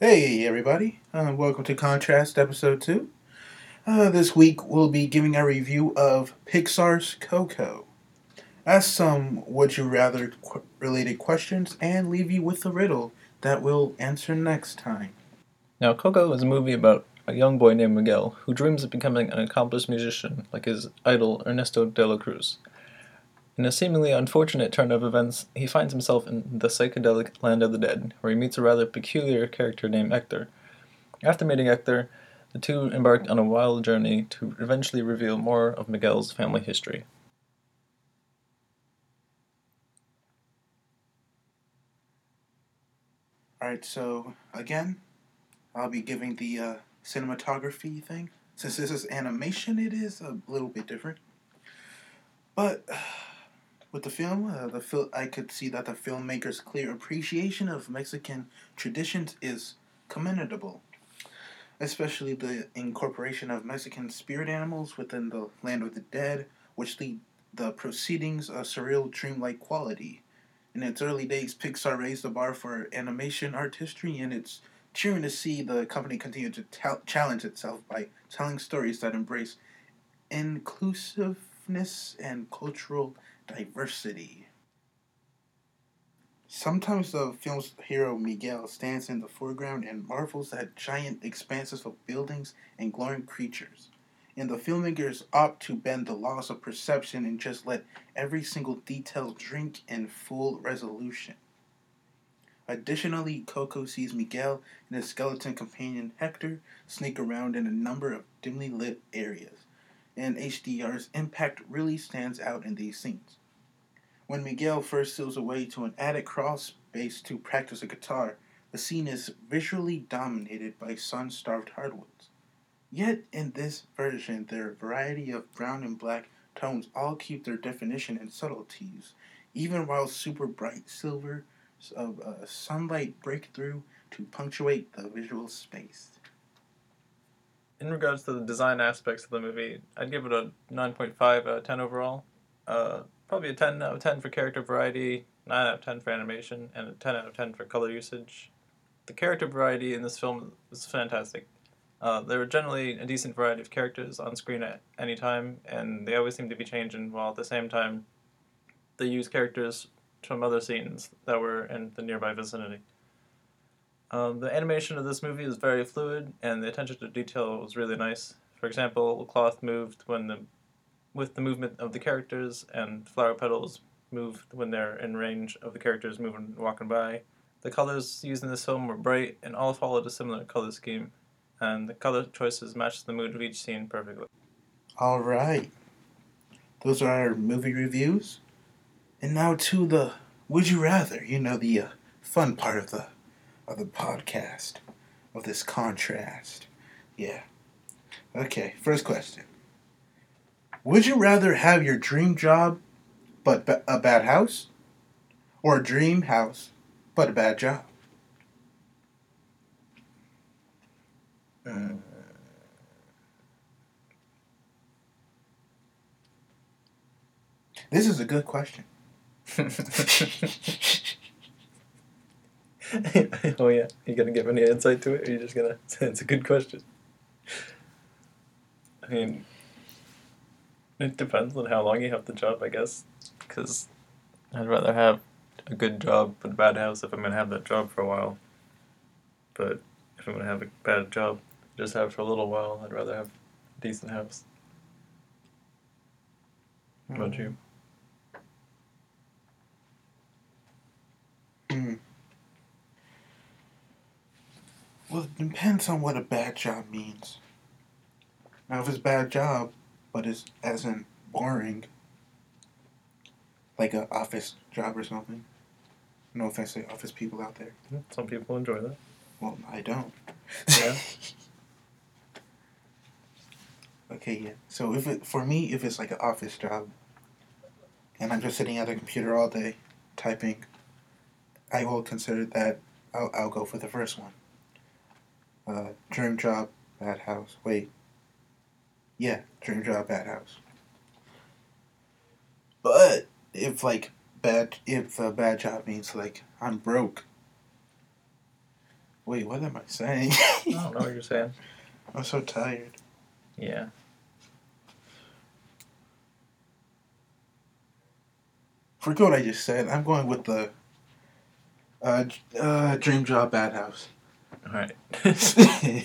Hey, everybody. Uh, welcome to Contrast Episode 2. Uh, this week we'll be giving a review of Pixar's Coco. Ask some would you rather qu- related questions and leave you with a riddle that we'll answer next time. Now, Coco is a movie about a young boy named Miguel who dreams of becoming an accomplished musician like his idol Ernesto de la Cruz. In a seemingly unfortunate turn of events, he finds himself in the psychedelic land of the dead, where he meets a rather peculiar character named Hector. After meeting Hector, the two embark on a wild journey to eventually reveal more of Miguel's family history. Alright, so again, I'll be giving the uh, cinematography thing. Since this is animation, it is a little bit different. But with the film, uh, the fil- I could see that the filmmaker's clear appreciation of Mexican traditions is commendable, especially the incorporation of Mexican spirit animals within the land of the dead, which lead the proceedings a surreal, dreamlike quality. In its early days, Pixar raised the bar for animation artistry, and it's cheering to see the company continue to ta- challenge itself by telling stories that embrace inclusiveness and cultural diversity. Sometimes the film's hero Miguel stands in the foreground and marvels at giant expanses of buildings and glowing creatures. And the filmmakers opt to bend the laws of perception and just let every single detail drink in full resolution. Additionally, Coco sees Miguel and his skeleton companion Hector sneak around in a number of dimly lit areas, and HDR's impact really stands out in these scenes. When Miguel first steals away to an attic crawl space to practice a guitar, the scene is visually dominated by sun starved hardwoods. Yet, in this version, their variety of brown and black tones all keep their definition and subtleties, even while super bright silver of uh, sunlight break through to punctuate the visual space. In regards to the design aspects of the movie, I'd give it a 9.5 out of 10 overall. Uh, probably a 10 out of 10 for character variety, 9 out of 10 for animation, and a 10 out of 10 for color usage. The character variety in this film is fantastic. Uh, there are generally a decent variety of characters on screen at any time, and they always seem to be changing, while at the same time, they use characters from other scenes that were in the nearby vicinity. Um, the animation of this movie is very fluid, and the attention to detail was really nice. For example, the cloth moved when the with the movement of the characters, and flower petals moved when they're in range of the characters moving walking by. The colors used in this film were bright and all followed a similar color scheme, and the color choices matched the mood of each scene perfectly. All right. Those are our movie reviews. And now to the would you rather, you know the uh, fun part of the of the podcast of this contrast. Yeah. Okay, first question. Would you rather have your dream job but ba- a bad house or a dream house but a bad job? Mm. This is a good question. oh yeah, you gonna give any insight to it, or you just gonna say it's a good question? I mean, it depends on how long you have the job, I guess. Because I'd rather have a good job but a bad house if I'm gonna have that job for a while. But if I'm gonna have a bad job, just have it for a little while, I'd rather have a decent house. How about hmm. you? Well, it depends on what a bad job means. Now, if it's a bad job, but it's as in boring, like a office job or something. No offense to office people out there. Some people enjoy that. Well, I don't. Yeah. okay, yeah. So if it for me, if it's like an office job, and I'm just sitting at a computer all day typing, I will consider that. I'll I'll go for the first one. Uh, dream job, bad house. Wait. Yeah, dream job, bad house. But if like bad, if a bad job means like I'm broke, Wait, what am I saying? I don't know what you're saying. I'm so tired. Yeah. Forget what I just said. I'm going with the uh, uh, dream job bad house. All right. the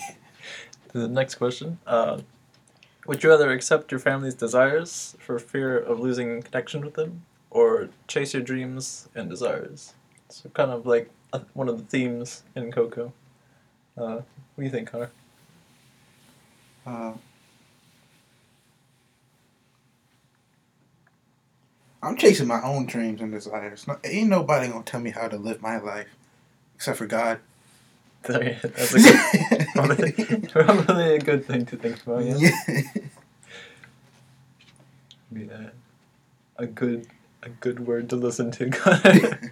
next question. Uh, would you rather accept your family's desires for fear of losing connection with them, or chase your dreams and desires? So kind of like a, one of the themes in Coco. Uh, what do you think, Connor? Uh, I'm chasing my own dreams and desires. No, ain't nobody gonna tell me how to live my life, except for God. That's a good, probably, probably a good thing to think about. Yeah. yeah. Be a, a good a good word to listen to. Connor.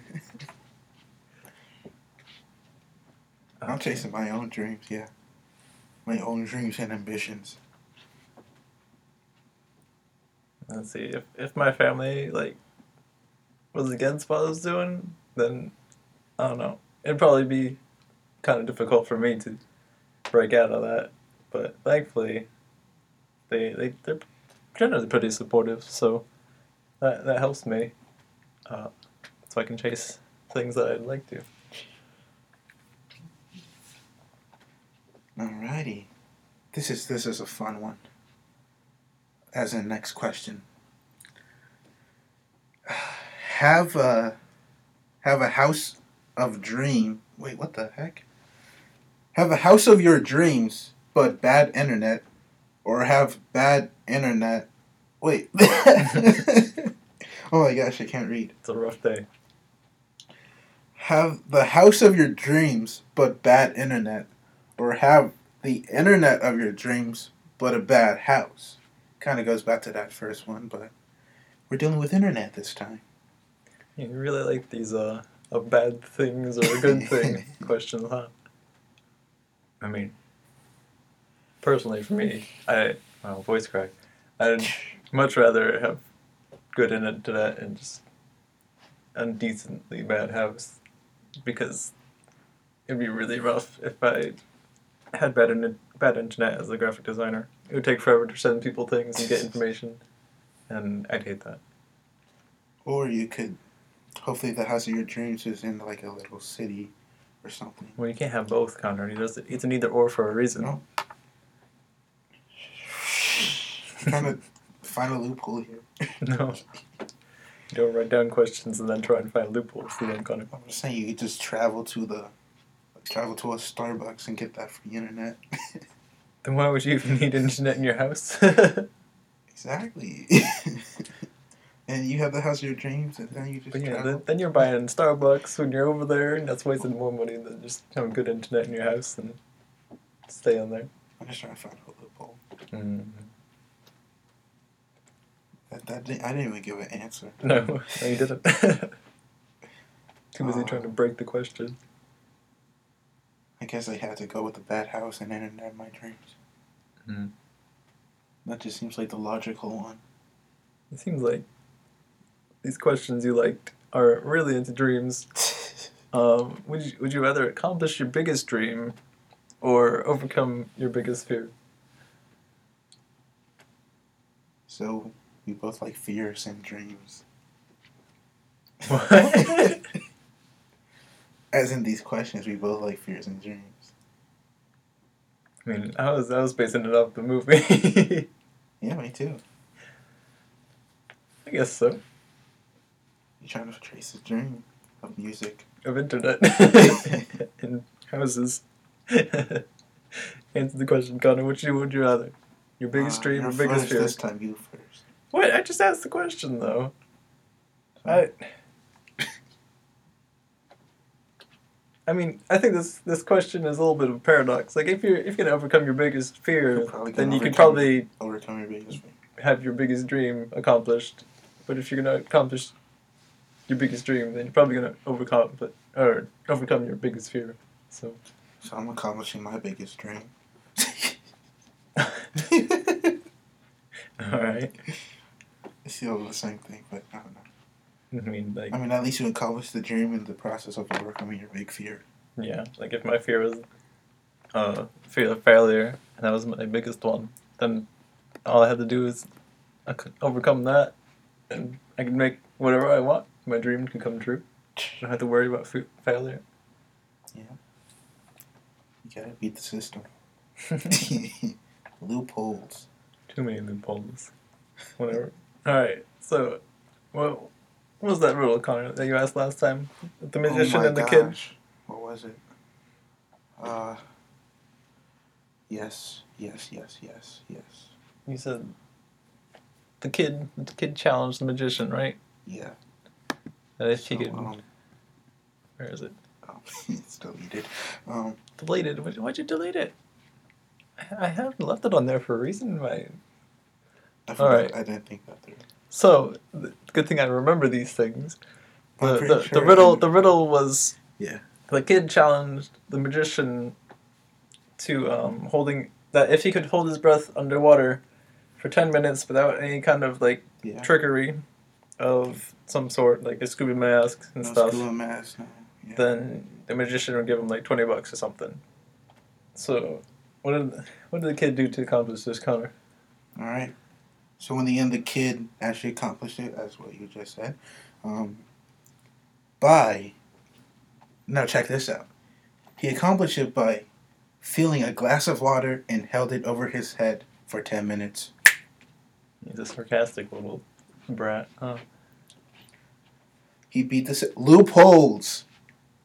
I'm chasing my own dreams. Yeah, my own dreams and ambitions. Let's see if if my family like was against what I was doing, then I don't know. It'd probably be kind of difficult for me to break out of that. But thankfully, they they they're generally pretty supportive, so that that helps me. Uh, so I can chase things that I'd like to. Alrighty, this is this is a fun one. As in next question. Have a have a house of dream. Wait, what the heck? Have a house of your dreams, but bad internet, or have bad internet. Wait. oh my gosh, I can't read. It's a rough day. Have the house of your dreams, but bad internet, or have the internet of your dreams, but a bad house. Kind of goes back to that first one, but we're dealing with internet this time. You really like these uh, a bad things or a good thing questions, huh? I mean, personally, for me, I well, voice crack. I'd much rather have good internet and just undecently bad house, because it'd be really rough if I had bad in- bad internet as a graphic designer. It would take forever to send people things and get information, and I'd hate that. Or you could, hopefully, the house of your dreams is in like a little city or something. Well, you can't have both, Connor. He does It's an either or for a reason. No. trying to find a loophole here. No. You don't write down questions and then try and find loopholes to them, Connor. I'm just saying you could just travel to the, travel to a Starbucks and get that free internet. Then why would you even need internet in your house? exactly. And you have the house of your dreams, and then you just but yeah, then, then you're buying Starbucks when you're over there, and that's wasting more money than just having good internet in your house and stay on there. I'm just trying to find a loophole. Mm. That, that didn't, I didn't even give an answer. No, no, you didn't. Too busy Uh, trying to break the question. I guess I had to go with the bad house and internet of my dreams. Mm. That just seems like the logical one. It seems like these questions you liked are really into dreams. Um, would you, would you rather accomplish your biggest dream or overcome your biggest fear? so we both like fears and dreams. What? As in these questions, we both like fears and dreams. I mean, I was I was basing it off the movie. Yeah, me too. I guess so. You trying to trace a dream of music. Of internet in houses. Answer the question, Connor. Which you would you rather? Your biggest Uh, dream you're or biggest fear? This time, you first. What? I just asked the question though. I. I mean, I think this this question is a little bit of a paradox. Like, if you're if you're gonna overcome your biggest fear, then you could probably Overcome your biggest fear. have your biggest dream accomplished. But if you're gonna accomplish your biggest dream, then you're probably gonna overcome or overcome your biggest fear. So, So I'm accomplishing my biggest dream. all right. It's still the same thing, but I don't know. I mean, like, I mean, at least you accomplish the dream in the process of overcoming your big fear. Yeah, like if my fear was uh, fear of failure, and that was my biggest one, then all I had to do is I could overcome that, and I can make whatever I want. My dream can come true. I don't have to worry about fa- failure. Yeah. You gotta beat the system. Loopholes. Too many loopholes. Whatever. All right. So, what, what was that riddle, Connor, that you asked last time? The magician oh and the kid. What was it? Uh. Yes, yes, yes, yes, yes. You said the kid. The kid challenged the magician, right? Yeah. If So, could. um, Where is it? oh, it's deleted. Um, Deleted. Why- Why'd you delete it? I- I have left it on there for a reason. Why? I forgot. Alright. I didn't think that through. So, good thing I remember these things. The, the, sure the riddle. The riddle was. Yeah. The kid challenged the magician to um, holding that if he could hold his breath underwater for ten minutes without any kind of like Yeah. trickery of some sort, like a scuba mask and no stuff, scuba mask, no. Yeah. then the magician would give him like twenty bucks or something. So, what did what did the kid do to accomplish this, Connor? All right. So in the end, the kid actually accomplished it, That's what you just said, um, by. Now check this out. He accomplished it by filling a glass of water and held it over his head for ten minutes. He's a sarcastic little brat. Huh? He beat the si- loopholes.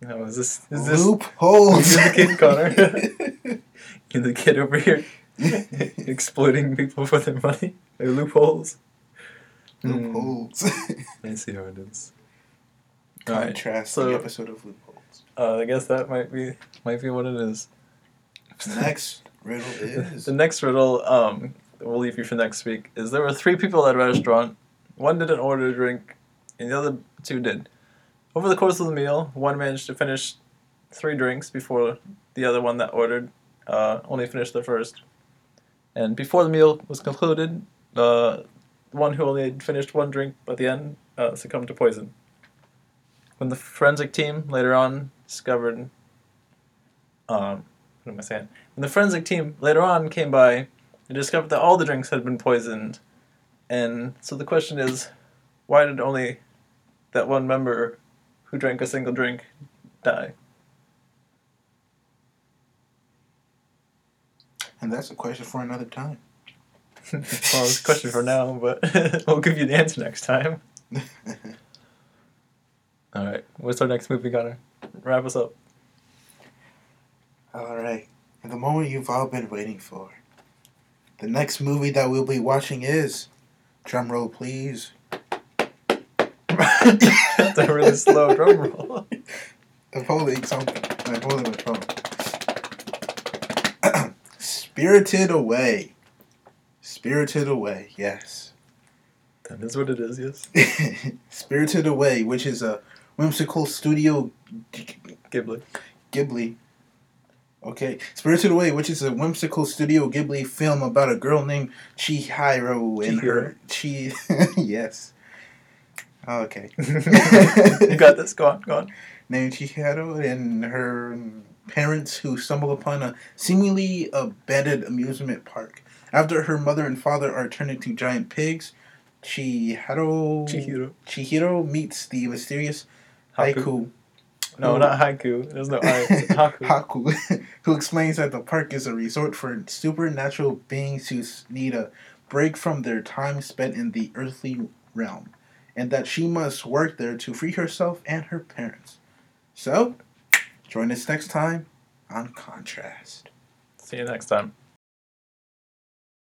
No, is this is this loopholes? You're the kid, Connor. you're the kid over here exploiting people for their money? Their loopholes. Loopholes. I see how it is. Contrast so- the episode of loopholes. Uh, I guess that might be might be what it is. Next riddle is The next riddle, um, we'll leave you for next week. Is there were three people at a restaurant. One didn't order a drink, and the other two did. Over the course of the meal, one managed to finish three drinks before the other one that ordered uh, only finished the first. And before the meal was concluded, uh, the one who only had finished one drink by the end uh, succumbed to poison. When the forensic team later on discovered, um, what am I saying? When the forensic team later on came by, they discovered that all the drinks had been poisoned. And so the question is, why did only that one member who drank a single drink die? and that's a question for another time. well, it's a question for now, but we'll give you the answer next time. All right, what's our next movie, Connor? Wrap us up. All right. And the moment you've all been waiting for. The next movie that we'll be watching is, drum roll please, That's a really slow drum roll. I'm holding something. I'm holding my phone. Spirited Away. Spirited Away, yes. That is what it is, yes. Spirited Away, which is a whimsical studio Ghibli. Ghibli. Okay, Spirited Away, which is a whimsical Studio Ghibli film about a girl named Chihiro and her Chi. yes. Okay. you got this. Go on, go on. named Chihiro and her parents who stumble upon a seemingly abandoned amusement park. After her mother and father are turned into giant pigs, Chihiro Chihiro. Chihiro meets the mysterious Haku. Haiku No, not haiku. There's no I. Haku. Haku, who explains that the park is a resort for supernatural beings who need a break from their time spent in the earthly realm, and that she must work there to free herself and her parents. So, join us next time on Contrast. See you next time.